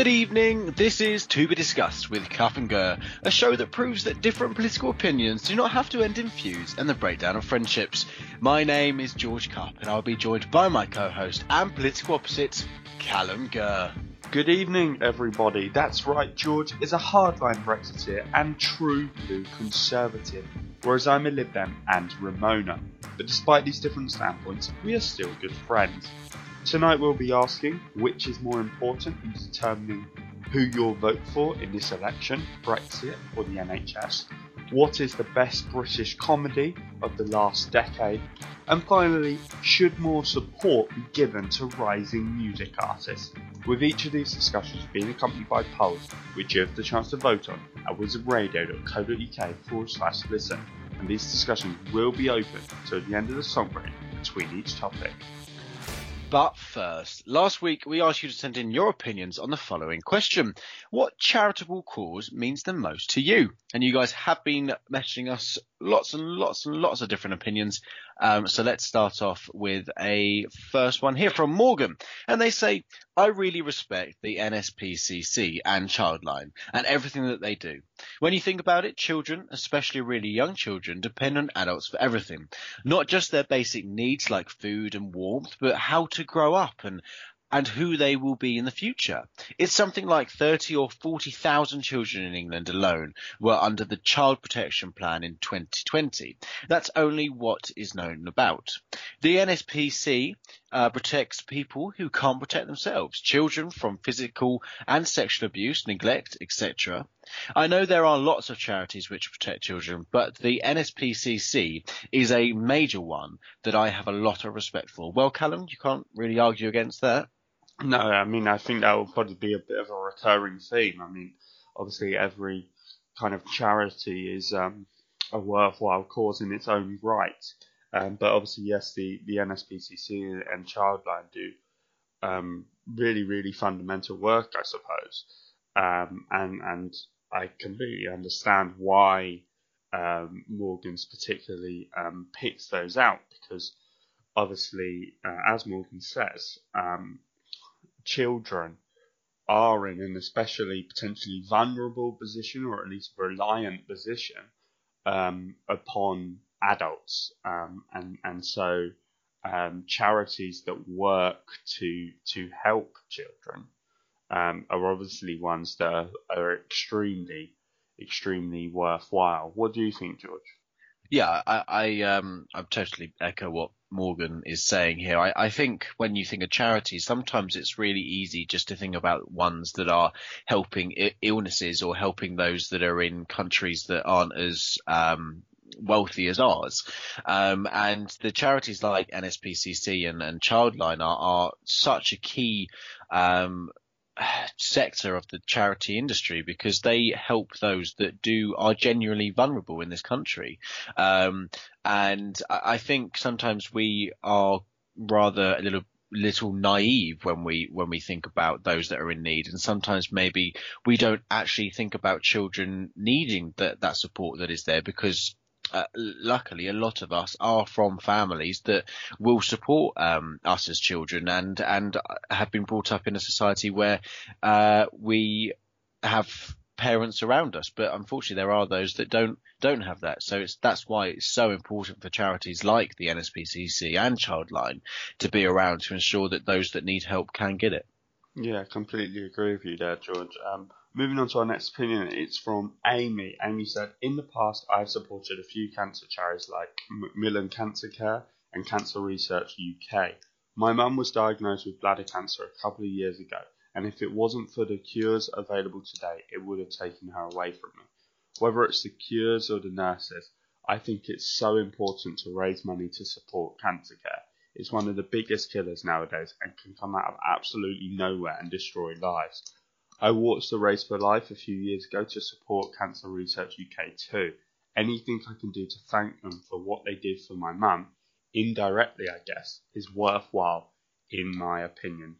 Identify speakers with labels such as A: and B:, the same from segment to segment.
A: Good evening, this is To Be Discussed with Kup and Gurr, a show that proves that different political opinions do not have to end in feuds and the breakdown of friendships. My name is George Kup, and I'll be joined by my co host and political opposite, Callum Gurr.
B: Good evening, everybody. That's right, George is a hardline Brexiteer and true blue conservative, whereas I'm a Lib Dem and Remoaner. But despite these different standpoints, we are still good friends. Tonight we'll be asking which is more important in determining who you'll vote for in this election, Brexit or the NHS, what is the best British comedy of the last decade, and finally, should more support be given to rising music artists? With each of these discussions being accompanied by polls, which you have the chance to vote on at wizardradio.co.uk forward slash listen, and these discussions will be open till the end of the song break between each topic.
A: But first, last week we asked you to send in your opinions on the following question. What charitable cause means the most to you? And you guys have been messaging us lots and lots and lots of different opinions. Um, so let's start off with a first one here from Morgan. And they say, I really respect the NSPCC and Childline and everything that they do. When you think about it, children, especially really young children, depend on adults for everything. Not just their basic needs like food and warmth, but how to grow up and and who they will be in the future. It's something like 30 or 40,000 children in England alone were under the Child Protection Plan in 2020. That's only what is known about. The NSPC uh, protects people who can't protect themselves, children from physical and sexual abuse, neglect, etc. I know there are lots of charities which protect children, but the NSPCC is a major one that I have a lot of respect for. Well, Callum, you can't really argue against that.
B: No, I mean, I think that will probably be a bit of a recurring theme. I mean, obviously, every kind of charity is um, a worthwhile cause in its own right. Um, but obviously, yes, the, the NSPCC and Childline do um, really, really fundamental work, I suppose. Um, and and I completely understand why um, Morgan's particularly um, picks those out because obviously, uh, as Morgan says, um, children are in an especially potentially vulnerable position or at least reliant position um, upon adults, um, and and so um, charities that work to to help children um, are obviously ones that are, are extremely extremely worthwhile. What do you think, George?
A: Yeah, I, I um I totally echo what Morgan is saying here. I, I think when you think of charities, sometimes it's really easy just to think about ones that are helping I- illnesses or helping those that are in countries that aren't as um wealthy as ours. Um, and the charities like NSPCC and, and Childline are, are such a key um, sector of the charity industry because they help those that do are genuinely vulnerable in this country. Um, and I think sometimes we are rather a little little naive when we when we think about those that are in need and sometimes maybe we don't actually think about children needing that that support that is there because uh, luckily, a lot of us are from families that will support um, us as children, and and have been brought up in a society where uh, we have parents around us. But unfortunately, there are those that don't don't have that. So it's that's why it's so important for charities like the NSPCC and Childline to be around to ensure that those that need help can get it.
B: Yeah, completely agree with you there, George. Um, Moving on to our next opinion, it's from Amy. Amy said, In the past, I've supported a few cancer charities like Macmillan Cancer Care and Cancer Research UK. My mum was diagnosed with bladder cancer a couple of years ago, and if it wasn't for the cures available today, it would have taken her away from me. Whether it's the cures or the nurses, I think it's so important to raise money to support cancer care. It's one of the biggest killers nowadays and can come out of absolutely nowhere and destroy lives. I watched the Race for Life a few years ago to support Cancer Research UK too. Anything I can do to thank them for what they did for my mum, indirectly I guess, is worthwhile in my opinion.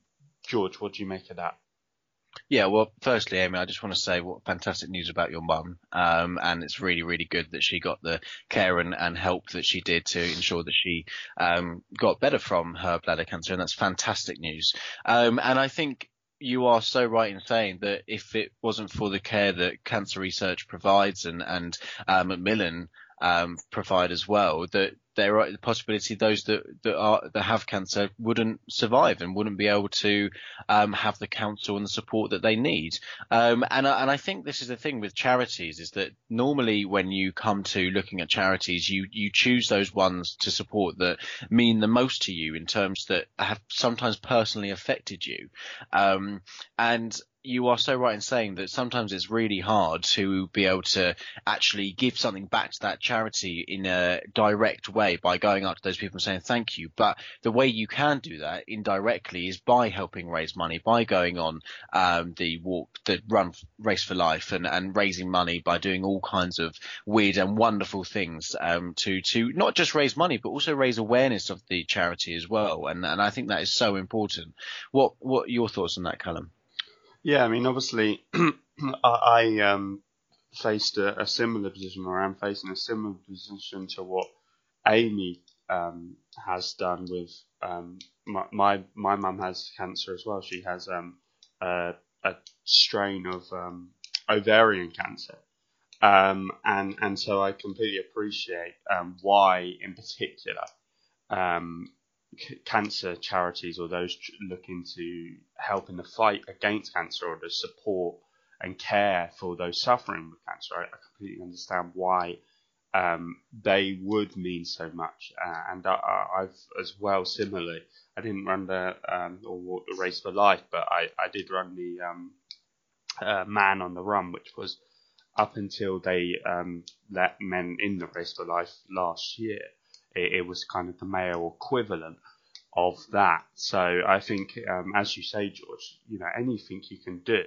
B: George, what do you make of that?
A: Yeah, well, firstly, Amy, I just want to say what fantastic news about your mum. Um, and it's really, really good that she got the care and, and help that she did to ensure that she um, got better from her bladder cancer. And that's fantastic news. Um, and I think you are so right in saying that if it wasn't for the care that cancer research provides and and uh, Macmillan um, provide as well, that there are the possibility those that, that are that have cancer wouldn't survive and wouldn't be able to um, have the counsel and the support that they need. Um, and and I think this is the thing with charities is that normally when you come to looking at charities, you you choose those ones to support that mean the most to you in terms that have sometimes personally affected you. Um, and you are so right in saying that sometimes it's really hard to be able to actually give something back to that charity in a direct way by going up to those people and saying thank you. But the way you can do that indirectly is by helping raise money, by going on um, the walk, the run race for life, and, and raising money by doing all kinds of weird and wonderful things um, to to not just raise money but also raise awareness of the charity as well. And and I think that is so important. What what are your thoughts on that, Callum?
B: Yeah, I mean, obviously, I, um, faced a, a, similar position, or I'm facing a similar position to what Amy um, has done with um, my my my mum has cancer as well. She has um, a, a strain of um, ovarian cancer, um, and and so I completely appreciate um, why, in particular, um, cancer charities or those looking to help in the fight against cancer or to support and care for those suffering with cancer, I, I completely understand why um, they would mean so much. Uh, and I, have as well, similarly, I didn't run the um, or walk the race for life, but I, I did run the um, uh, Man on the Run, which was up until they um, let men in the race for life last year it, it was kind of the male equivalent of that. So I think, um, as you say, George, you know, anything you can do,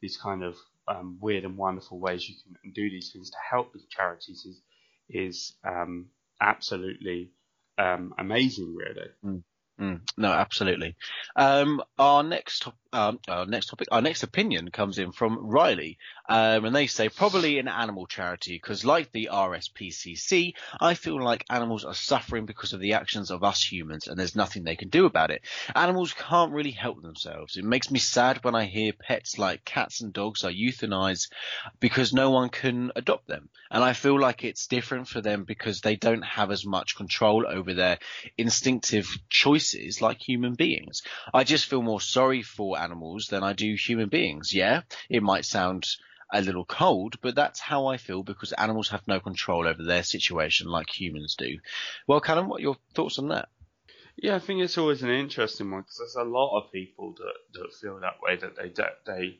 B: these kind of um, weird and wonderful ways you can do these things to help these charities is is um, absolutely um, amazing, really.
A: Mm. Mm, no, absolutely. Um, our next um, our next topic, our next opinion comes in from Riley, um, and they say probably an animal charity because, like the RSPCC, I feel like animals are suffering because of the actions of us humans, and there's nothing they can do about it. Animals can't really help themselves. It makes me sad when I hear pets like cats and dogs are euthanized because no one can adopt them, and I feel like it's different for them because they don't have as much control over their instinctive choices like human beings. I just feel more sorry for animals than I do human beings. Yeah, it might sound a little cold, but that's how I feel because animals have no control over their situation like humans do. Well, Callum, what are your thoughts on that?
B: Yeah, I think it's always an interesting one because there's a lot of people that, that feel that way that they they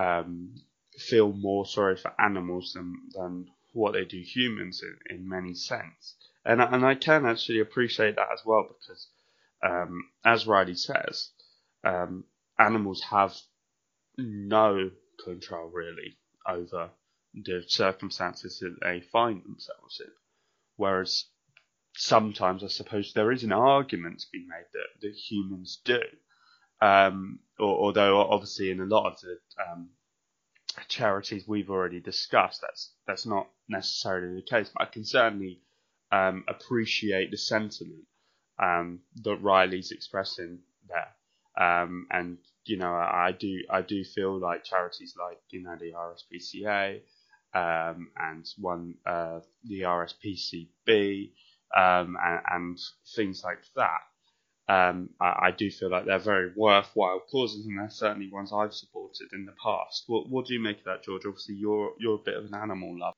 B: um, feel more sorry for animals than than what they do humans in, in many sense. And, and I can actually appreciate that as well because, um, as Riley says, um, animals have no control really over the circumstances that they find themselves in. Whereas sometimes I suppose there is an argument to be made that, that humans do. Um, or, although obviously in a lot of the um, charities we've already discussed, that's that's not necessarily the case. But I can certainly um, appreciate the sentiment um, that Riley's expressing um, and you know I, I, do I do feel like charities like you know the RSPCA um, and one uh, the RSPCB um, and, and, things like that. Um, I, I, do feel like they're very worthwhile causes, and they're certainly ones I've supported in the past. What, what do you make of that, George? Obviously, you're you're a bit of an animal lover.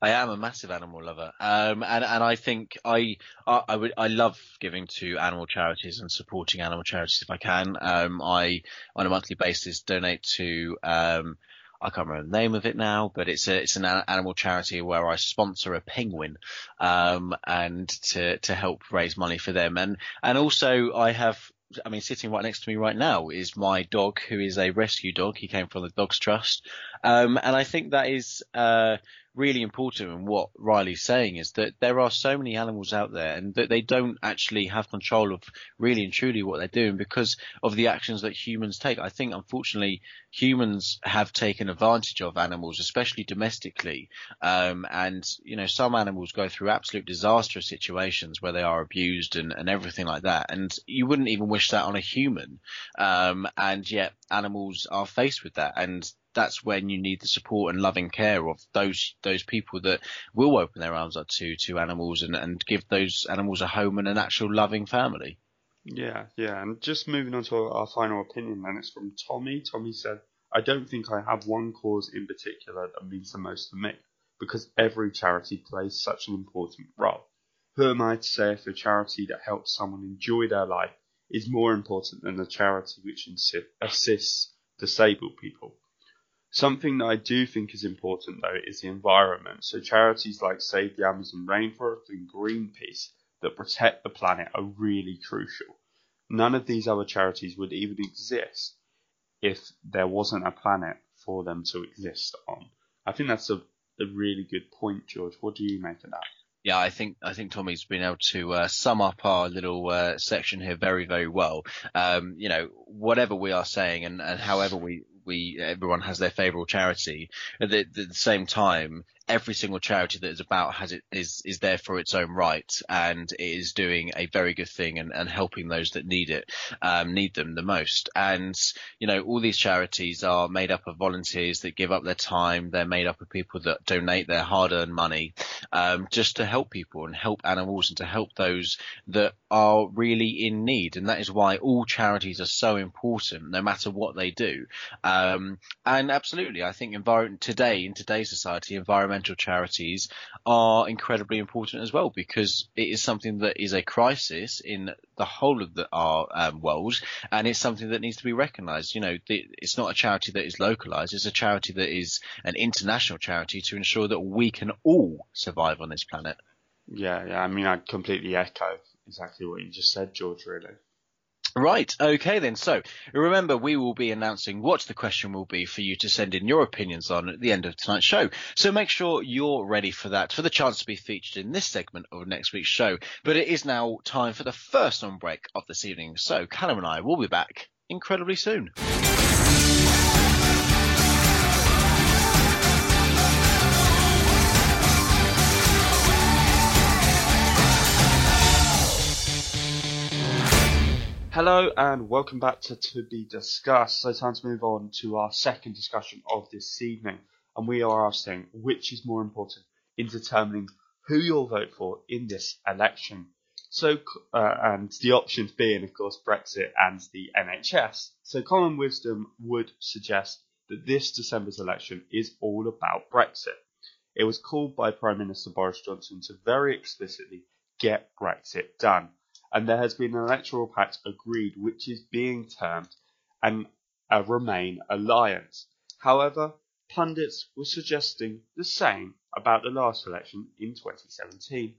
A: I am a massive animal lover, um, and and I think I, I, I would I love giving to animal charities and supporting animal charities if I can. Um, I on a monthly basis donate to um, I can't remember the name of it now, but it's a it's an animal charity where I sponsor a penguin, um, and to to help raise money for them, and and also I have I mean, sitting right next to me right now is my dog, who is a rescue dog. He came from the Dogs Trust, um, and I think that is uh, really important. And what Riley's saying is that there are so many animals out there, and that they don't actually have control of really and truly what they're doing because of the actions that humans take. I think, unfortunately, humans have taken advantage of animals, especially domestically. Um, and you know, some animals go through absolute disastrous situations where they are abused and, and everything like that. And you wouldn't even wish that on a human. Um, and yet animals are faced with that. And that's when you need the support and loving care of those those people that will open their arms up to to animals and, and give those animals a home and an actual loving family.
B: Yeah, yeah, and just moving on to our final opinion, then it's from Tommy. Tommy said, "I don't think I have one cause in particular that means the most to me, because every charity plays such an important role. Who am I to say if a charity that helps someone enjoy their life is more important than a charity which assists disabled people?" Something that I do think is important though is the environment. So charities like Save the Amazon Rainforest and Greenpeace that protect the planet are really crucial. None of these other charities would even exist if there wasn't a planet for them to exist on. I think that's a, a really good point, George. What do you make of that?
A: Yeah, I think I think Tommy's been able to uh, sum up our little uh, section here very very well. Um, you know, whatever we are saying and, and however we we everyone has their favourite charity. At the, the, same time, every single charity that is about has it is is there for its own right and is doing a very good thing and, and helping those that need it um, need them the most. And you know all these charities are made up of volunteers that give up their time. They're made up of people that donate their hard-earned money um, just to help people and help animals and to help those that are really in need. And that is why all charities are so important no matter what they do. Um, and absolutely I think environment today in today's society environment environmental charities are incredibly important as well because it is something that is a crisis in the whole of the, our um, world and it's something that needs to be recognised. You know, the, it's not a charity that is localised; it's a charity that is an international charity to ensure that we can all survive on this planet.
B: Yeah, yeah. I mean, I completely echo exactly what you just said, George. Really.
A: Right. Okay then. So remember, we will be announcing what the question will be for you to send in your opinions on at the end of tonight's show. So make sure you're ready for that, for the chance to be featured in this segment of next week's show. But it is now time for the first on break of this evening. So Callum and I will be back incredibly soon.
B: Hello and welcome back to To Be Discussed. So time to move on to our second discussion of this evening. And we are asking which is more important in determining who you'll vote for in this election. So, uh, and the options being, of course, Brexit and the NHS. So common wisdom would suggest that this December's election is all about Brexit. It was called by Prime Minister Boris Johnson to very explicitly get Brexit done and there has been an electoral pact agreed which is being termed an a Remain alliance. However, pundits were suggesting the same about the last election in 2017.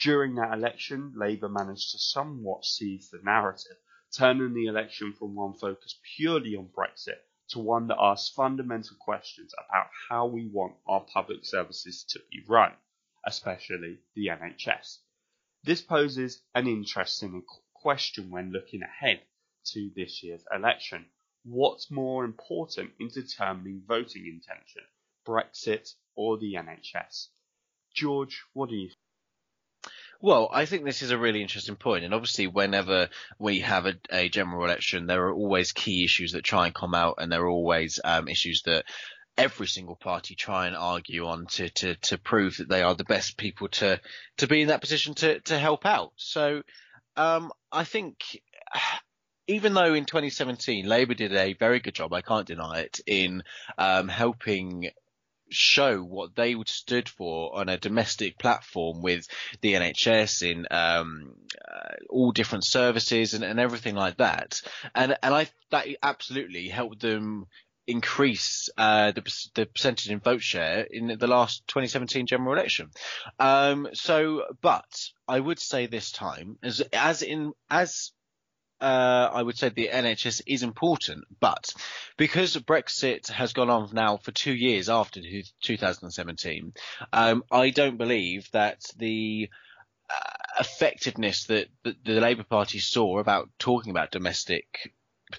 B: During that election, Labour managed to somewhat seize the narrative, turning the election from one focused purely on Brexit to one that asks fundamental questions about how we want our public services to be run, especially the NHS. This poses an interesting question when looking ahead to this year's election. What's more important in determining voting intention, Brexit or the NHS? George, what do you think?
A: Well, I think this is a really interesting point. point, and obviously, whenever we have a, a general election, there are always key issues that try and come out, and there are always um, issues that every single party try and argue on to, to, to prove that they are the best people to, to be in that position to, to help out. So, um, I think even though in 2017 Labour did a very good job, I can't deny it, in um, helping show what they would stood for on a domestic platform with the NHS in um, uh, all different services and, and everything like that. And and I that absolutely helped them increase uh, the, the percentage in vote share in the last 2017 general election. Um, so, but I would say this time, as as in as uh, I would say the NHS is important, but because Brexit has gone on now for two years after 2017, um, I don't believe that the uh, effectiveness that, that the Labour Party saw about talking about domestic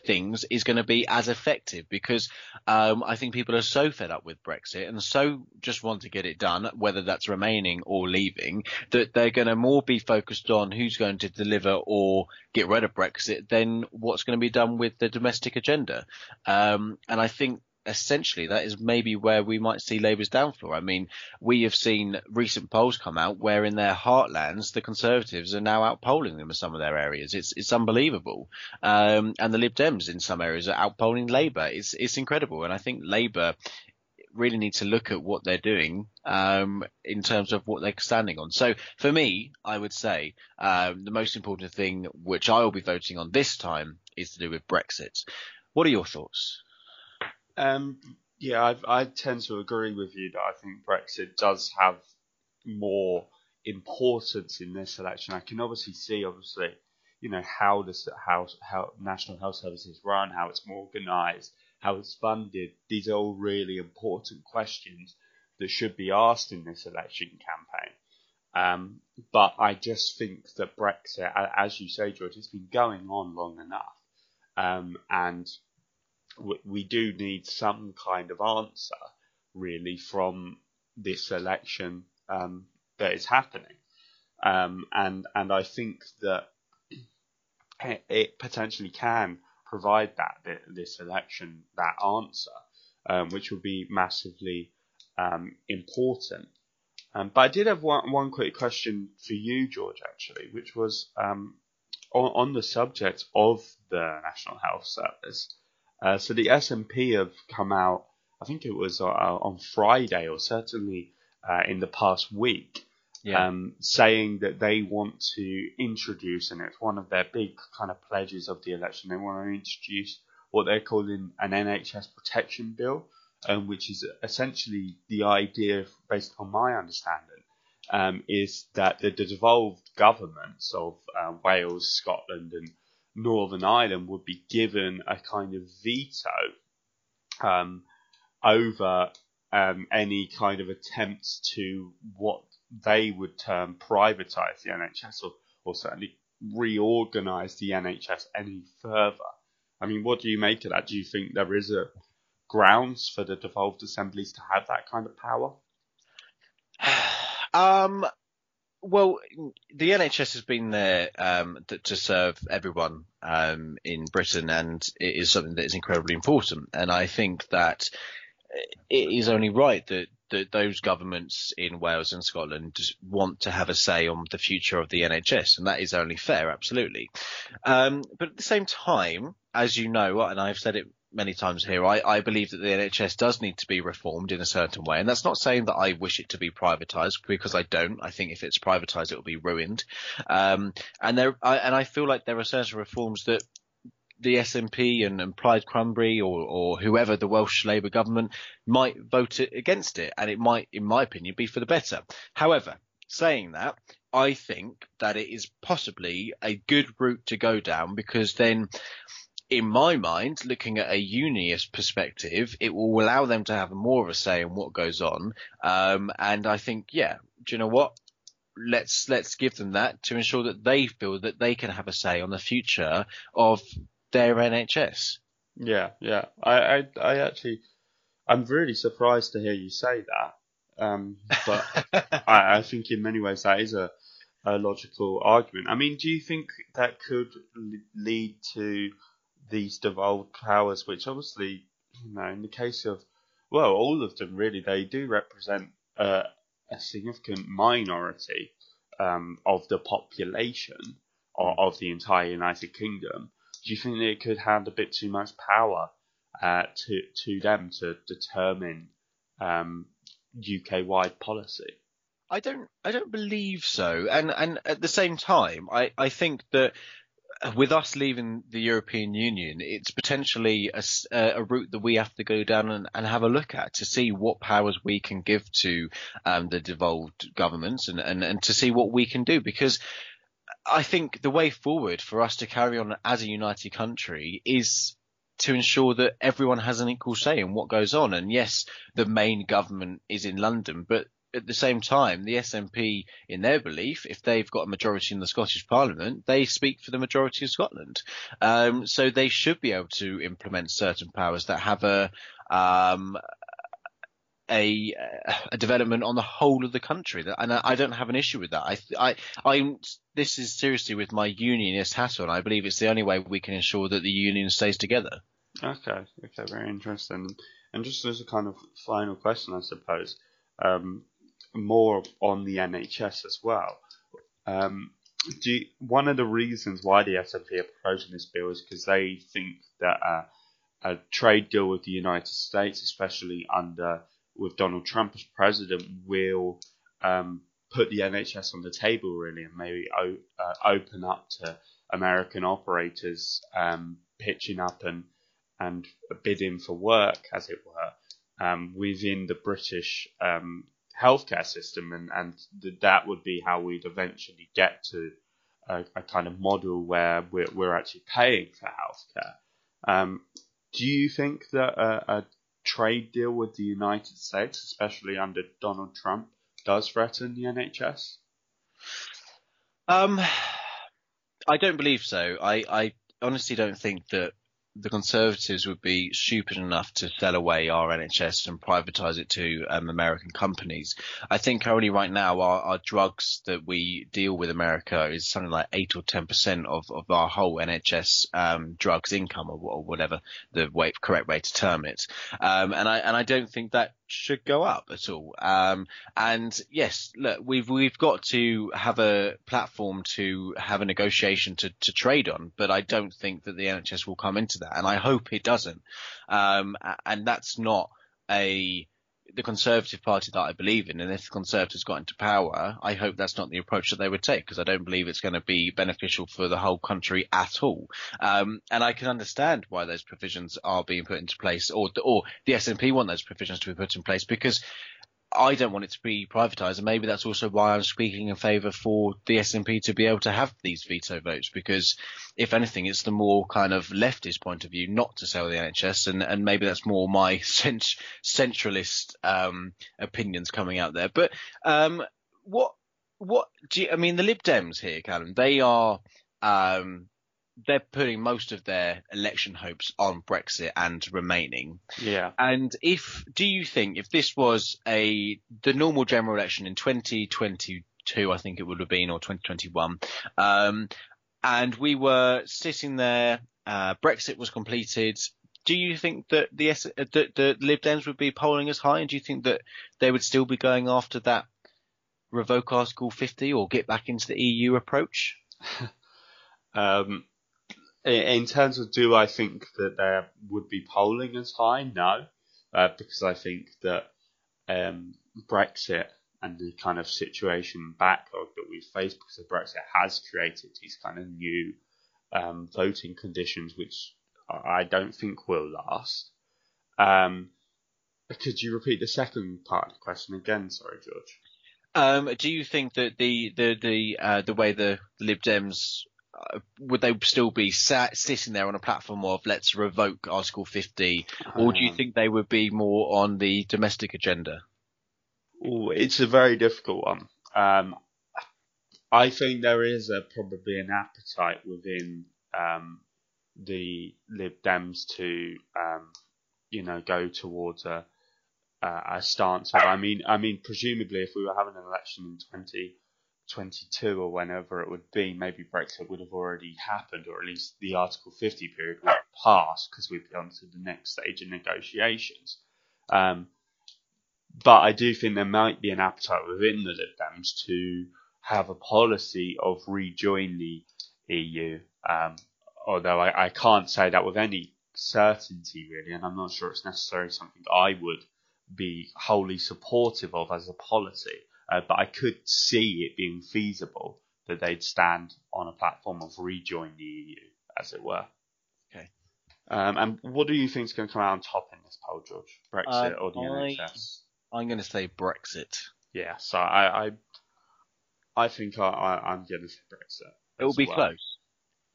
A: things is going to be as effective because um, I think people are so fed up with Brexit and so just want to get it done, whether that's remaining or leaving, that they're going to more be focused on who's going to deliver or get rid of Brexit than what's going to be done with the domestic agenda. Um, and I think essentially that is maybe where we might see Labour's downfall. I mean, we have seen recent polls come out where in their heartlands the Conservatives are now outpolling them in some of their areas. It's it's unbelievable. Um, and the Lib Dems in some areas are outpolling Labour. It's it's incredible. And I think Labour really need to look at what they're doing um, in terms of what they're standing on. So for me, I would say um, the most important thing which I will be voting on this time is to do with Brexit. What are your thoughts?
B: Um, yeah, I, I tend to agree with you that I think Brexit does have more importance in this election. I can obviously see, obviously, you know how this how how National Health Service is run, how it's organised, how it's funded. These are all really important questions that should be asked in this election campaign. Um, but I just think that Brexit, as you say, George, it's been going on long enough, um, and we do need some kind of answer, really, from this election um, that is happening. Um, and and I think that it potentially can provide that this election that answer, um, which will be massively um, important. Um, but I did have one one quick question for you, George, actually, which was um, on, on the subject of the National Health Service. Uh, so the SNP have come out, I think it was uh, on Friday or certainly uh, in the past week, yeah. um, saying that they want to introduce, and it's one of their big kind of pledges of the election, they want to introduce what they're calling an NHS protection bill, um, which is essentially the idea, based on my understanding, um, is that the, the devolved governments of uh, Wales, Scotland, and Northern Ireland would be given a kind of veto um, over um, any kind of attempts to what they would term privatise the NHS or, or certainly reorganise the NHS any further. I mean, what do you make of that? Do you think there is a grounds for the devolved assemblies to have that kind of power?
A: Um, well, the NHS has been there um, to, serve everyone um, in Britain, and it is something that is incredibly important. And I think that it is only right that, that those governments in Wales and Scotland want to have a say on the future of the NHS, and that is only fair, absolutely. Um, but at the same time, as you know, and I've said it many times here, I, I believe that the NHS does need to be reformed in a certain way. And that's not saying that I wish it to be privatised because I don't. I think if it's privatised, it will be ruined. Um, and there, I, and I feel like there are certain reforms that the SNP and, and Plaid Cymru or, or whoever the Welsh Labour government might vote against it, and it might, in my opinion, be for the better. However, saying that, I think that it is possibly a good route to go down because then in my mind, looking at a unionist perspective, it will allow them to have more of a say in what goes on. Um, and I think, yeah, do you know what? Let's let's give them that to ensure that they feel that they can have a say on the future of their NHS.
B: Yeah, yeah. I, I, I actually, I'm really surprised to hear you say that. Um, but I, I think in many ways that is a, a logical argument. I mean, do you think that could lead to these devolved powers, which obviously, you know, in the case of, well, all of them really, they do represent uh, a significant minority um, of the population of, of, the entire United Kingdom. Do you think that it could hand a bit too much power uh, to to them to determine um, UK wide policy?
A: I don't I don't believe so. And and at the same time, I, I think that with us leaving the European Union, it's potentially a, a, route that we have to go down and, and, have a look at to see what powers we can give to um, the devolved governments and, and, and to see what we can do. Because I think the way forward for us to carry on as a united country is to ensure that everyone has an equal say in what goes on. And yes, the main government is in London, but at the same time, the SNP, in their belief, if they've got a majority in the Scottish Parliament, they speak for the majority of Scotland. Um, so they should be able to implement certain powers that have a um, a, a development on the whole of the country. And I, don't have an issue with that. I, I, I'm, this is seriously with my unionist hat on. I believe it's the only way we can ensure that the union stays together.
B: Okay, okay, very interesting. And just as a kind of final question, I suppose, um, more on the NHS as well. Um, you, one of the reasons why the SNP are proposing this bill is because they think that uh, a trade deal with the United States, especially under with Donald Trump as president, will um, put the NHS on the table really, and maybe o- uh, open up to American operators um, pitching up and and bidding for work, as it were, um, within the British um, healthcare system, and and that would be how we'd eventually get to a, a kind of model where we're we're actually paying for healthcare. Um, do you think that a, a trade deal with the United States, especially under Donald Trump, does threaten the NHS?
A: Um, I don't believe so. I, I honestly don't think that the Conservatives would be stupid enough to sell away our NHS and privatise it to um, American companies. I think only right now our, our, drugs that we deal with America is something like eight or ten percent of, of our whole NHS um, drugs income or, or, whatever the way, correct way to term it. Um, and I and I don't think that should go up at all. Um, and yes, look, we've we've got to have a platform to have a negotiation to, to trade on, but I don't think that the NHS will come into that, and I hope it doesn't. Um, and that's not a the Conservative Party that I believe in, and if the Conservatives got into power, I hope that's not the approach that they would take because I don't believe it's going to be beneficial for the whole country at all. Um, and I can understand why those provisions are being put into place, or or the SNP want those provisions to be put in place because I don't want it to be privatised, and maybe that's also why I'm speaking in favour for the SNP to be able to have these veto votes. Because if anything, it's the more kind of leftist point of view not to sell the NHS, and, and maybe that's more my cent- centralist um, opinions coming out there. But um, what what do you, I mean? The Lib Dems here, Callum, they are um, they're putting most of their election hopes on Brexit and remaining.
B: Yeah.
A: And if do you think if this was a the normal general election in 2022, I think it would have been or 2021, um, and we were sitting there, uh, Brexit was completed. Do you think that the, the the Lib Dems would be polling as high, and do you think that they would still be going after that revoke Article 50 or get back into the EU approach?
B: um, in terms of do I think that there would be polling as high? No, uh, because I think that um, Brexit and the kind of situation backlog that we've faced because of Brexit has created these kind of new um, voting conditions, which I don't think will last. Um, could you repeat the second part of the question again? Sorry, George.
A: Um, do you think that the the the uh, the way the Lib Dems would they still be sat, sitting there on a platform of let's revoke Article 50, or do you
B: Um,
A: think they would be more on the domestic agenda?
B: Ooh, it's a very difficult one. Um, I think there is a, probably an appetite within um, the Lib Dems to, um, you know, go towards a, a, stance of. I mean, I mean, presumably, if we were having an election in 2022 or whenever it would be, maybe Brexit would have already happened, or at least the Article 50 period would have passed because we'd be on to the next stage of negotiations. Um, but I do think there might be an appetite within the Lib Dems to have a policy of rejoin the EU. Um, although I, I can't say that with any certainty really, and I'm not sure it's necessarily something I would be wholly supportive of as a policy. Uh, but I could see it being feasible that they'd stand on a platform of rejoin the EU, as it were.
A: Okay.
B: Um, and what do you think is going to come out on top in this poll, George? Brexit
A: Uh,
B: or the
A: I-
B: NHS?
A: I'm going to say Brexit.
B: Yeah, so I, I, I think I, I, I'm going to say Brexit.
A: It will be
B: well.
A: close.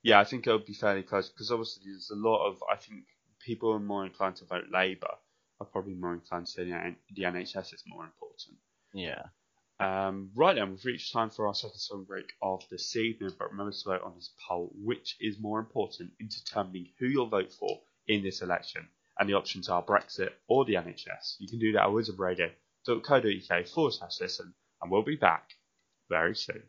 B: Yeah, I think it'll be fairly close because obviously there's a lot of. I think people are more inclined to vote Labour. Are probably more inclined to say the, N- the NHS is more important.
A: Yeah.
B: Um, right then, we've reached time for our second song break of this evening. But remember to vote on this poll: which is more important in determining who you'll vote for in this election? And the options are Brexit or the NHS. You can do that at wizardradio.co.uk forward slash listen, and we'll be back very soon.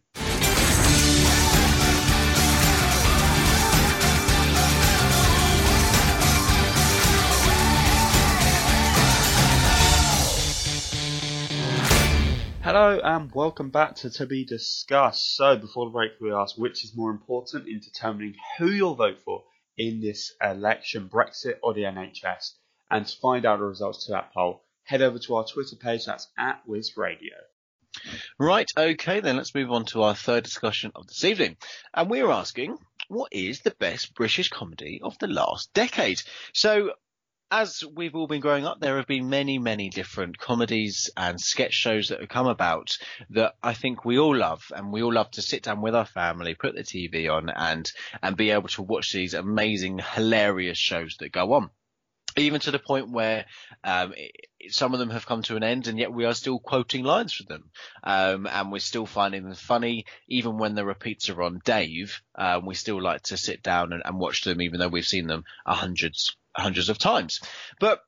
B: Hello and welcome back to To Be Discussed. So, before the break, we asked which is more important in determining who you'll vote for in this election, Brexit or the NHS. And to find out the results to that poll, head over to our Twitter page, that's at Wiz Radio.
A: Right, okay, then let's move on to our third discussion of this evening. And we're asking, what is the best British comedy of the last decade? So, as we've all been growing up, there have been many, many different comedies and sketch shows that have come about that I think we all love, and we all love to sit down with our family, put the TV on, and and be able to watch these amazing, hilarious shows that go on. Even to the point where um, some of them have come to an end, and yet we are still quoting lines from them, um, and we're still finding them funny, even when the repeats are on Dave. Um, we still like to sit down and, and watch them, even though we've seen them a hundreds hundreds of times. But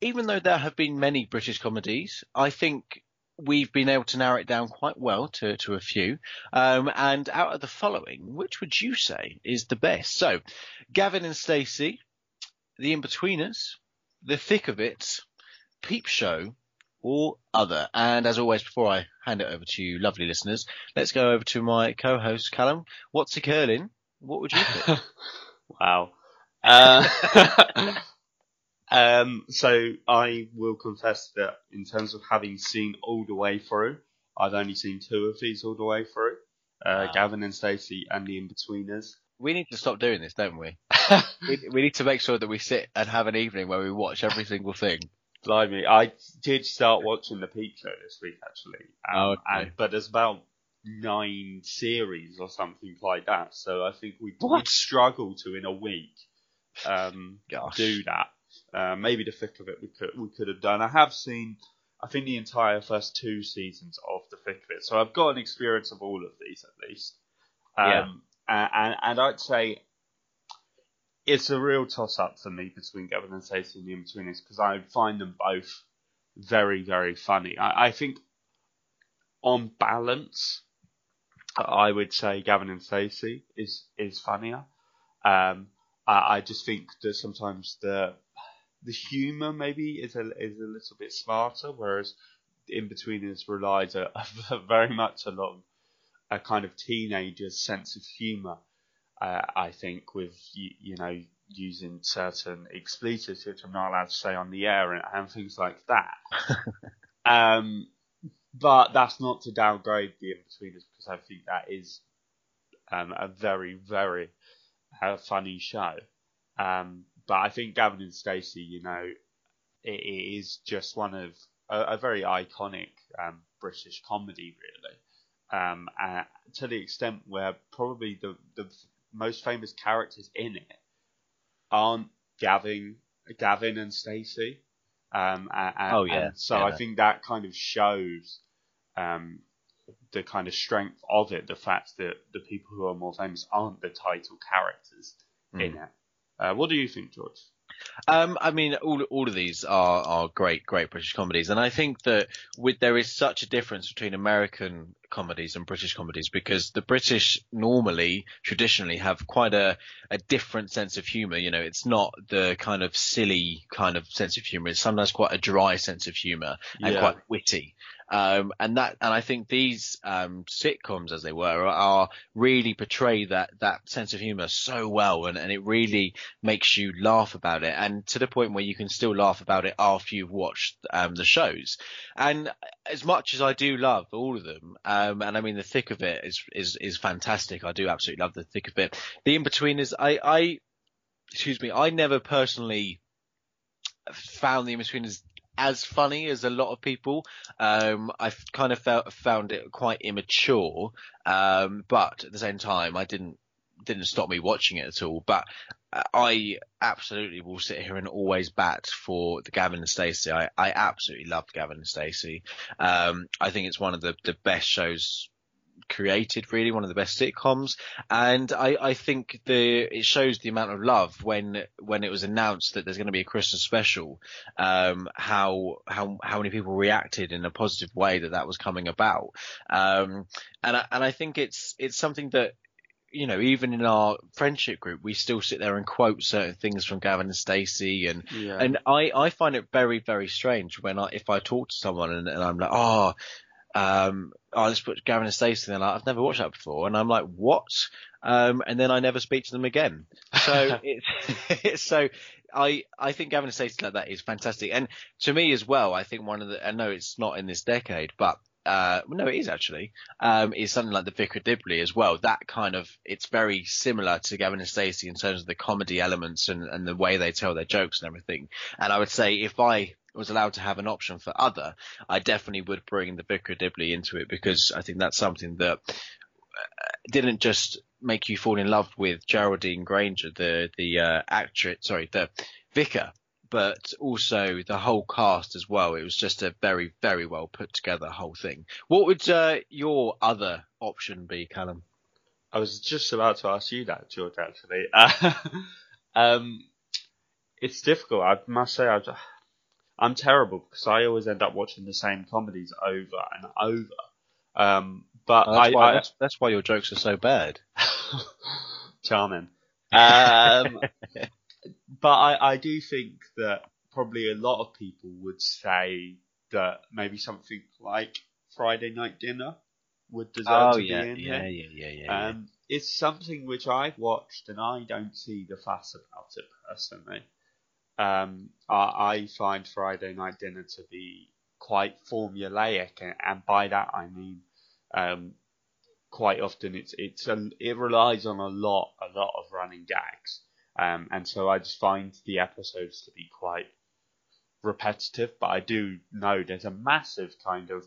A: even though there have been many British comedies, I think we've been able to narrow it down quite well to, to a few. Um, and out of the following, which would you say is the best? So, Gavin and Stacey, The Inbetweeners, The Thick of It, Peep Show, or other. And as always, before I hand it over to you, lovely listeners, let's go over to my co-host Callum. What's a curling? What would you pick?
B: wow. Uh, um, so I will confess that in terms of having seen all the way through, I've only seen two of these all the way through. Uh,
A: Wow.
B: Gavin and Stacey and the Inbetweeners.
A: we need to stop doing this, don't we? we? We need to make sure that we sit and have an evening where we watch every single thing.
B: Blimey, I did start watching the Peep Show this week actually. Um,
A: Oh, okay.
B: and, but there's about nine series or something like that, so I think we'd, we'd struggle to in a week um, do that. Uh, maybe the thick of it we could we could have done. I have seen, I think the entire first two seasons of the thick of it, so I've got an experience of all of these at least. Um,
A: Yeah.
B: and, and and I'd say it's a real toss up for me between Gavin and Stacey and the Inbetweeners because I find them both very very funny. I, I think on balance, I would say Gavin and Stacey is is funnier. Um, I, I just think that sometimes the the humour maybe is a is a little bit smarter, whereas in betweeners relies a, very much along a kind of teenager's sense of humour. Uh, I think with you, you know using certain expletives which I'm not allowed to say on the air and, and things like that. um, but that's not to downgrade the in-betweeners because I think that is um, a very, very a funny show. Um, but I think Gavin and Stacey, you know, it, it is just one of a, a very iconic um, British comedy, really. Um, to the extent where probably the, the most famous characters in it aren't Gavin, Gavin and Stacey. Um, and,
A: oh yeah.
B: And so
A: yeah.
B: I think that kind of shows um, the kind of strength of it, the fact that the people who are more famous aren't the title characters mm. in it. Uh, what do you think, George?
A: Um, I mean, all all of these are are great, great British comedies, and I think that with there is such a difference between American comedies and British comedies because the British normally, traditionally, have quite a a different sense of humour. You know, it's not the kind of silly kind of sense of humour. It's sometimes quite a dry sense of humour and
B: Yeah.
A: quite witty. Um, and that, and I think these um, sitcoms, as they were, are really portray that that sense of humour so well, and, and it really makes you laugh about it, and to the point where you can still laugh about it after you've watched um, the shows. And as much as I do love all of them, um, and I mean the thick of it is is is fantastic. I do absolutely love the thick of it. The Inbetweeners I I excuse me, I never personally found the Inbetweeners as funny as a lot of people. Um, I kind of felt found it quite immature, um, but at the same time, I didn't didn't stop me watching it at all. But I absolutely will sit here and always bat for the Gavin and Stacey. I, I absolutely loved Gavin and Stacey. Um, I think it's one of the, the best shows created really one of the best sitcoms. And I, I think the it shows the amount of love when when it was announced that there's going to be a Christmas special um how how how many people reacted in a positive way that that was coming about. Um and I, and I think it's it's something that you know, even in our friendship group, we still sit there and quote certain things from Gavin and Stacey, and
B: Yeah.
A: and I, I find it very very strange when I if I talk to someone and, and I'm like, oh, um, oh, let's put Gavin and Stacey, and they're like, I've never watched that before, and I'm like, what? Um, and then I never speak to them again. So it's so I I think Gavin and Stacey like that is fantastic, and to me as well, I think one of the I know it's not in this decade, but uh, no, it is actually, um, is something like the Vicar Dibley as well. That kind of, it's very similar to Gavin and Stacey in terms of the comedy elements and, and the way they tell their jokes and everything. And I would say if I was allowed to have an option for other, I definitely would bring the Vicar Dibley into it because I think that's something that uh, didn't just make you fall in love with Geraldine Granger, the, the, uh, actress, sorry, the vicar, but also the whole cast as well. It was just a very, very well put together whole thing. What would uh, your other option be, Callum?
B: I was just about to ask you that, George. Actually, uh, um, it's difficult. I must say, I, I'm terrible because I always end up watching the same comedies over and over. Um, but
A: Oh, that's,
B: I,
A: why,
B: I
A: that's, that's why your jokes are so bad.
B: charming. Um, but I, I do think that probably a lot of people would say that maybe something like Friday Night Dinner would deserve
A: Oh
B: to
A: yeah,
B: be in
A: yeah,
B: here.
A: yeah, yeah, yeah, yeah.
B: Um, it's something which I've watched and I don't see the fuss about it personally. Um, I, I find Friday Night Dinner to be quite formulaic, and, and by that I mean um, quite often it's it's a, it relies on a lot a lot of running gags, um, and so I just find the episodes to be quite repetitive. But I do know there's a massive kind of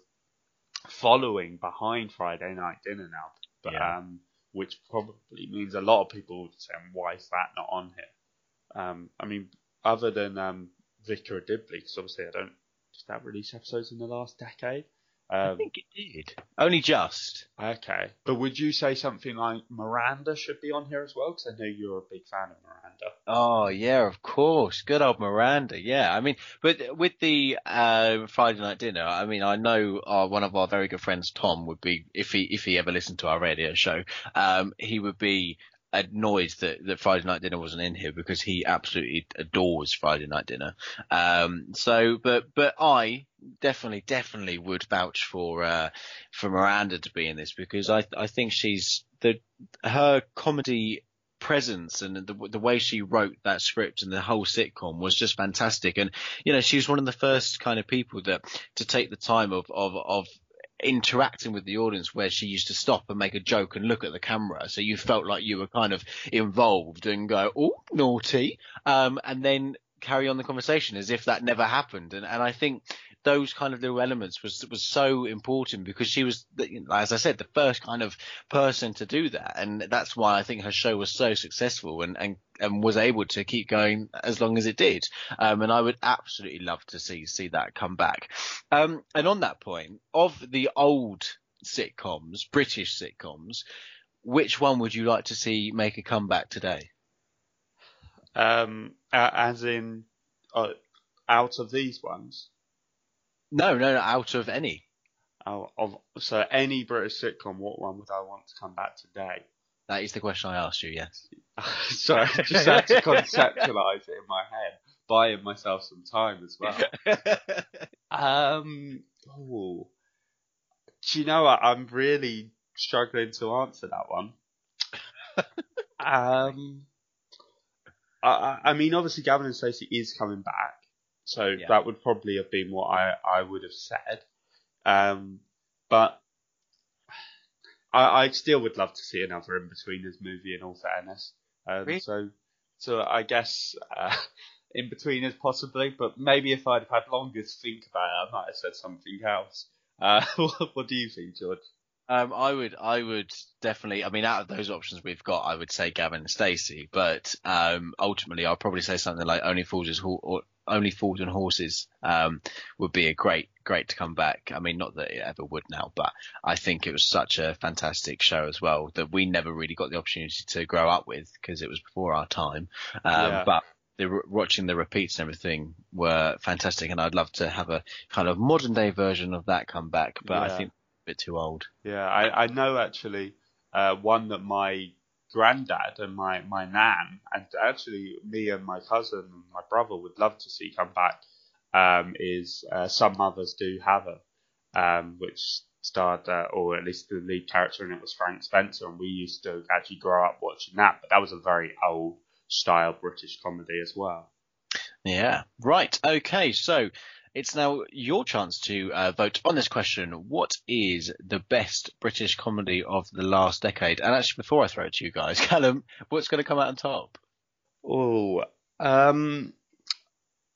B: following behind Friday Night Dinner now, but
A: Yeah.
B: um, which probably means a lot of people would say, "Why is that not on here?" Um, I mean, other than um, Vicar Dibley, because obviously I don't did that release episodes in the last decade.
A: I
B: Um,
A: think it did. Only just.
B: okay, but would you say something like Miranda should be on here as well? Because I know you're a big fan of Miranda.
A: Oh yeah, of course. Good old Miranda. Yeah, I mean, but with the uh, Friday night dinner, I mean, I know our, one of our very good friends, Tom, would be if he if he ever listened to our radio show, um, he would be annoyed that, that Friday night dinner wasn't in here because he absolutely adores Friday night dinner. Um, so, but but I definitely definitely would vouch for uh, for Miranda to be in this because I I think she's the her comedy presence and the, the way she wrote that script and the whole sitcom was just fantastic. And, you know, she was one of the first kind of people that to take the time of, of, of interacting with the audience where she used to stop and make a joke and look at the camera. So you felt like you were kind of involved and go, oh, naughty. Um, and then carry on the conversation as if that never happened. And, and I think those kind of little elements was was so important because she was, as I said, the first kind of person to do that, and that's why I think her show was so successful and and, and was able to keep going as long as it did. Um, and I would absolutely love to see see that come back. Um, and on that point, of the old sitcoms, British sitcoms, which one would you like to see make a comeback today?
B: Um, as in, uh, out of these ones.
A: No, no, no, out of any.
B: Oh, of, so any British sitcom, what one would I want to come back today?
A: That is the question I asked you, yes.
B: Sorry, I just had to conceptualise it in my head, buying myself some time as well. um, oh, do you know what? I'm really struggling to answer that one. um, I, I mean, obviously, Gavin and Stacey is coming back. So yeah. that would probably have been what I, I would have said. Um, but I, I still would love to see another in Inbetweeners movie in all fairness. Um, really? So, so I guess, uh, Inbetweeners possibly, but maybe if I'd had longer to think about it, I might have said something else. Uh, what, what do you think, George?
A: Um, I would, I would definitely. I mean, out of those options we've got, I would say Gavin and Stacey. But um, ultimately, I'll probably say something like Only Fools or Only Fools and Horses um, would be a great, great to come back. I mean, not that it ever would now, but I think it was such a fantastic show as well that we never really got the opportunity to grow up with because it was before our time. Um, yeah. But the, watching the repeats and everything were fantastic, and I'd love to have a kind of modern day version of that come back. But yeah. I think a bit too old.
B: Yeah, I, I know actually uh, one that my granddad and my, my nan, and actually me and my cousin and my brother would love to see come back, um, is uh, Some Mothers Do 'Ave 'Em, um, which starred, uh, or at least the lead character in it was Frank Spencer, and we used to actually grow up watching that, but that was a very old style British comedy as well.
A: Yeah, right. Okay, so it's now your chance to uh, vote on this question. What is the best British comedy of the last decade? And actually, before I throw it to you guys, Callum, what's going to come out on top?
B: Oh, um,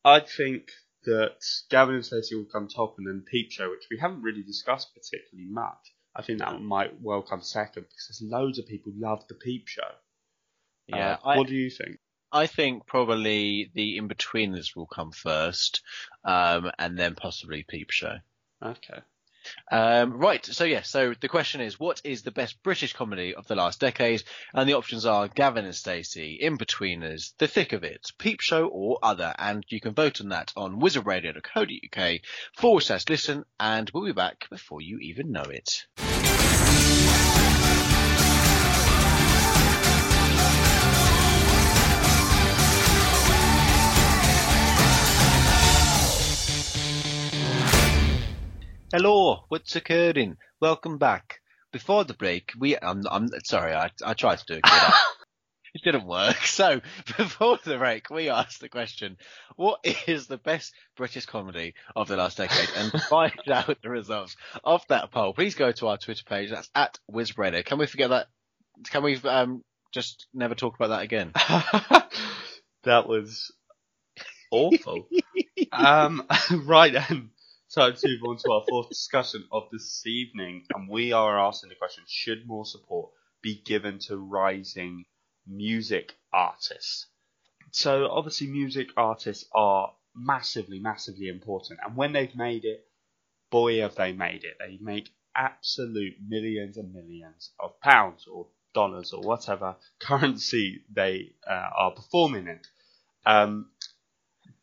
B: I think that Gavin and Stacey will come top, and then Peep Show, which we haven't really discussed particularly much. I think that might well come second because there's loads of people love the Peep Show.
A: Yeah,
B: uh, I, what do you think?
A: I think probably the Inbetweeners will come first, um, and then possibly Peep Show.
B: Okay.
A: Um, right. So yeah. So the question is, what is the best British comedy of the last decade? And the options are Gavin and Stacey, Inbetweeners, The Thick of It, Peep Show, or other. And you can vote on that on wizardradio.co.uk forward slash listen, and we'll be back before you even know it. Hello, what's occurring? Welcome back. Before the break, we I'm, I'm sorry, I I tried to do it. it didn't work. So before the break, we asked the question: What is the best British comedy of the last decade? And find out the results of that poll, please go to our Twitter page. That's at WizRadio. Can we forget that? Can we um just never talk about that again?
B: that was awful. um, right then. So to move on to our fourth discussion of this evening, and we are asking the question: Should more support be given to rising music artists? So obviously, music artists are massively, massively important, and when they've made it, boy, have they made it! They make absolute millions and millions of pounds or dollars or whatever currency they uh, are performing in. Um,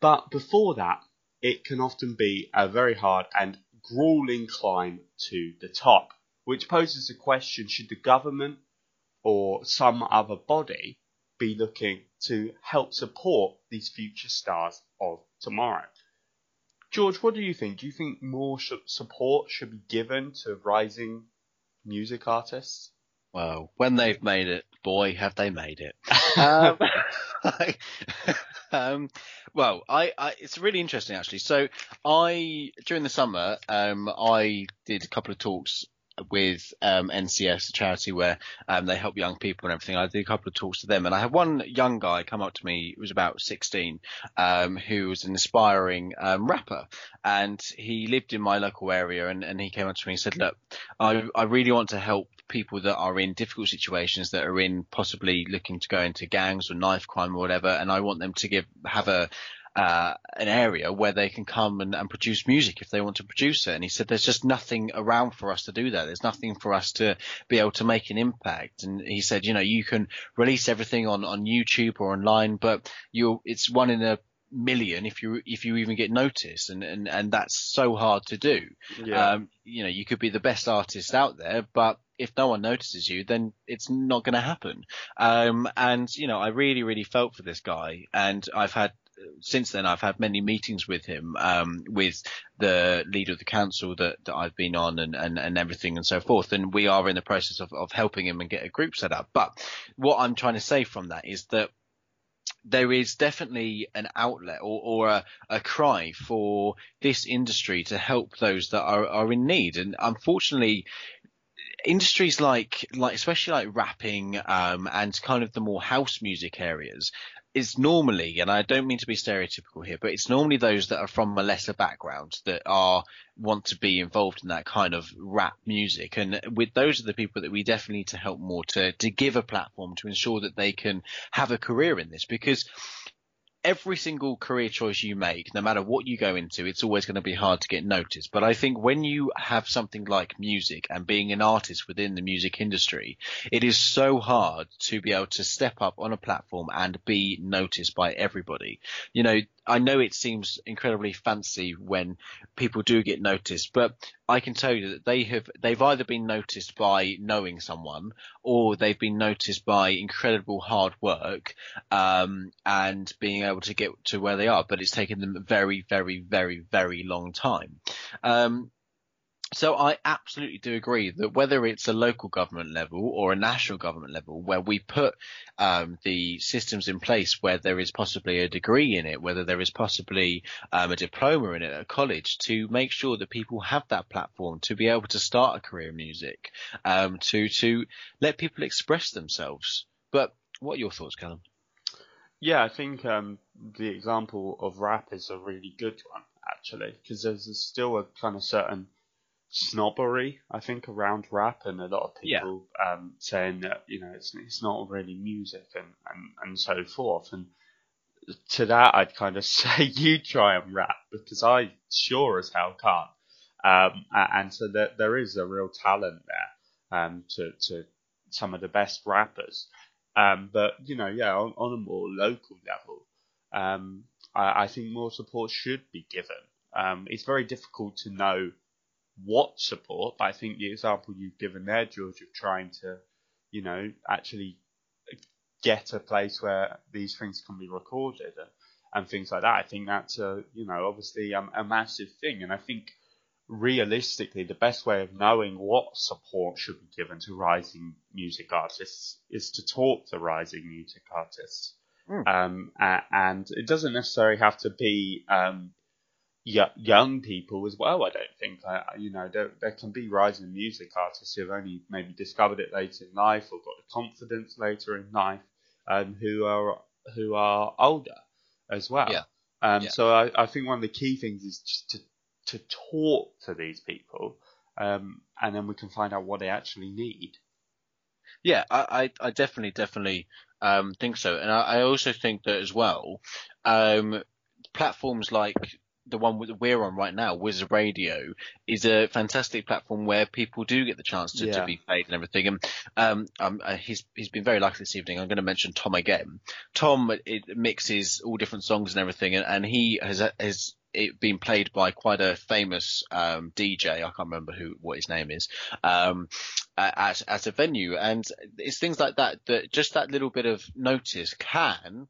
B: but before that, it can often be a very hard and grueling climb to the top, which poses the question should the government or some other body be looking to help support these future stars of tomorrow? George, what do you think? Do you think more sh- support should be given to rising music artists?
A: Well, when they've made it, boy, have they made it. um, um, well, I, I, it's really interesting actually. So I during the summer, um, I did a couple of talks with um, NCS, a charity where um, they help young people and everything. I did a couple of talks to them, and I had one young guy come up to me, who was about 16, um, who was an aspiring um, rapper, and he lived in my local area, and, and he came up to me and said, "Look, I, I really want to help people that are in difficult situations, that are in possibly looking to go into gangs or knife crime or whatever, and I want them to give have a uh, an area where they can come and, and, produce music if they want to produce it. And he said, there's just nothing around for us to do that. There's nothing for us to be able to make an impact. And he said, you know, you can release everything on, on YouTube or online, but you it's one in a million if you if you even get noticed and and and that's so hard to do yeah. um you know you could be the best artist out there but if no one notices you then it's not going to happen um and you know i really really felt for this guy and i've had since then, I've had many meetings with him, um, with the leader of the council that, that I've been on and, and, and everything and so forth. And we are in the process of, of helping him and get a group set up. But what I'm trying to say from that is that there is definitely an outlet or, or a, a, cry for this industry to help those that are, are in need. And unfortunately, industries like like especially like rapping um, and kind of the more house music areas it's normally, and I don't mean to be stereotypical here, but it's normally those that are from a lesser background that are want to be involved in that kind of rap music. And with those are the people that we definitely need to help more to to give a platform to ensure that they can have a career in this because every single career choice you make, no matter what you go into, it's always going to be hard to get noticed. But I think when you have something like music and being an artist within the music industry, it is so hard to be able to step up on a platform and be noticed by everybody. You know, I know it seems incredibly fancy when people do get noticed, but I can tell you that they have they've either been noticed by knowing someone or they've been noticed by incredible hard work um, and being able to get to where they are. But it's taken them a very, very, very, very long time. Um, so I absolutely do agree that whether it's a local government level or a national government level, where we put um, the systems in place where there is possibly a degree in it, whether there is possibly um, a diploma in it at college, to make sure that people have that platform to be able to start a career in music, um, to to let people express themselves. But what are your thoughts, Callum?
B: Yeah, I think um, the example of rap is a really good one actually, because there's still a kind of certain snobbery, I think, around rap, and a lot of people yeah. um, saying that you know it's it's not really music and, and, and so forth. And to that, I'd kind of say you try and rap because I sure as hell can't. Um, and so there there is a real talent there um, to to some of the best rappers. Um, but you know, yeah, on, on a more local level, um, I, I think more support should be given. Um, it's very difficult to know what support, but I think the example you've given there, George, of trying to, you know, actually get a place where these things can be recorded and, and things like that, I think that's a, you know, obviously um, a massive thing. And I think realistically, the best way of knowing what support should be given to rising music artists is to talk to rising music artists. Mm. Um, and it doesn't necessarily have to be um, young people as well. I don't think, I, you know, there, there can be rising music artists who have only maybe discovered it later in life or got the confidence later in life, um, who are who are older as well.
A: Yeah.
B: Um,
A: yeah.
B: So I, I think one of the key things is just to to talk to these people, um, and then we can find out what they actually need.
A: Yeah, I, I, I definitely, definitely um, think so, and I, I also think that as well. Um, platforms like the one that we're on right now, Wizard Radio, is a fantastic platform where people do get the chance to, yeah. to be paid and everything. And um, um, uh, he's he's been very lucky this evening. I'm going to mention Tom again. Tom it mixes all different songs and everything, and, and he has has it been played by quite a famous um, DJ. I can't remember who what his name is um, at at a venue, and it's things like that that just that little bit of notice can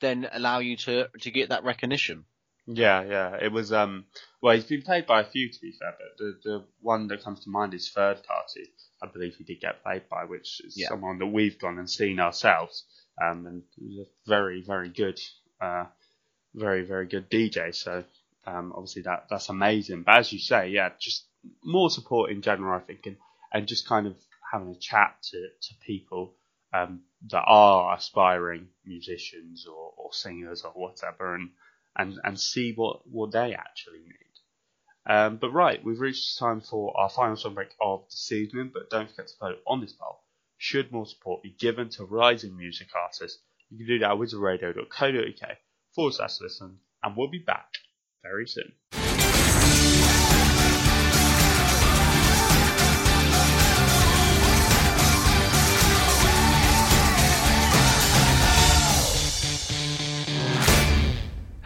A: then allow you to to get that recognition.
B: Yeah, yeah. It was um well he's been played by a few to be fair, but the the one that comes to mind is third party. I believe he did get played by, which is yeah. someone that we've gone and seen ourselves. Um and a very, very good uh very very good DJ. So um, obviously that that's amazing. But as you say, yeah, just more support in general, I think, and, and just kind of having a chat to, to people um, that are aspiring musicians or, or singers or whatever, and, and and see what, what they actually need. Um, but right, we've reached time for our final song break of the evening. But don't forget to vote on this poll. Should more support be given to rising music artists? You can do that at wizardradio.co.uk forward slash listen, and we'll be back very soon.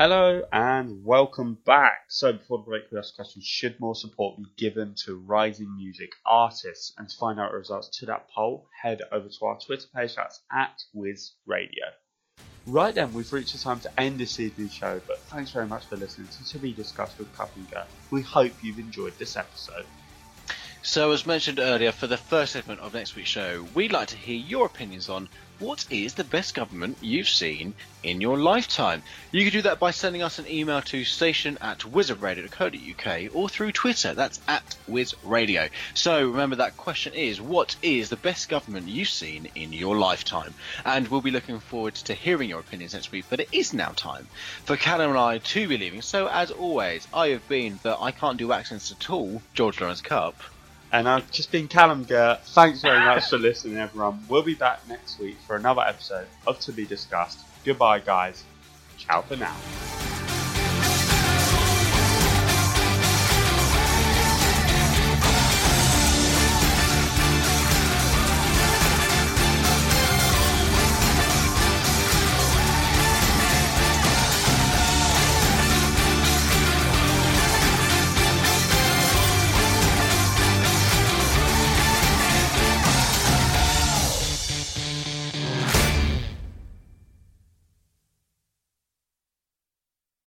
B: Hello and welcome back. So before the break, we asked the question, should more support be given to rising music artists? And to find out the results to that poll, head over to our Twitter page, that's at Wiz Radio. Right then, we've reached the time to end this evening's show, but thanks very much for listening to To Be Discussed with Kup and Gurr. We hope you've enjoyed this episode.
A: So, as mentioned earlier, for the first segment of next week's show, we'd like to hear your opinions on what is the best government you've seen in your lifetime? You can do that by sending us an email to station at wizardradio.co.uk or through Twitter, that's at wizradio. So remember that question is, what is the best government you've seen in your lifetime? And we'll be looking forward to hearing your opinions next week, but it is now time for Callum and I to be leaving. So as always, I have been the I can't do accents at all, George Lawrence Kup.
B: And I've just been Callum Gurr. Thanks very much for listening, everyone. We'll be back next week for another episode of To Be Discussed. Goodbye, guys. Ciao for now.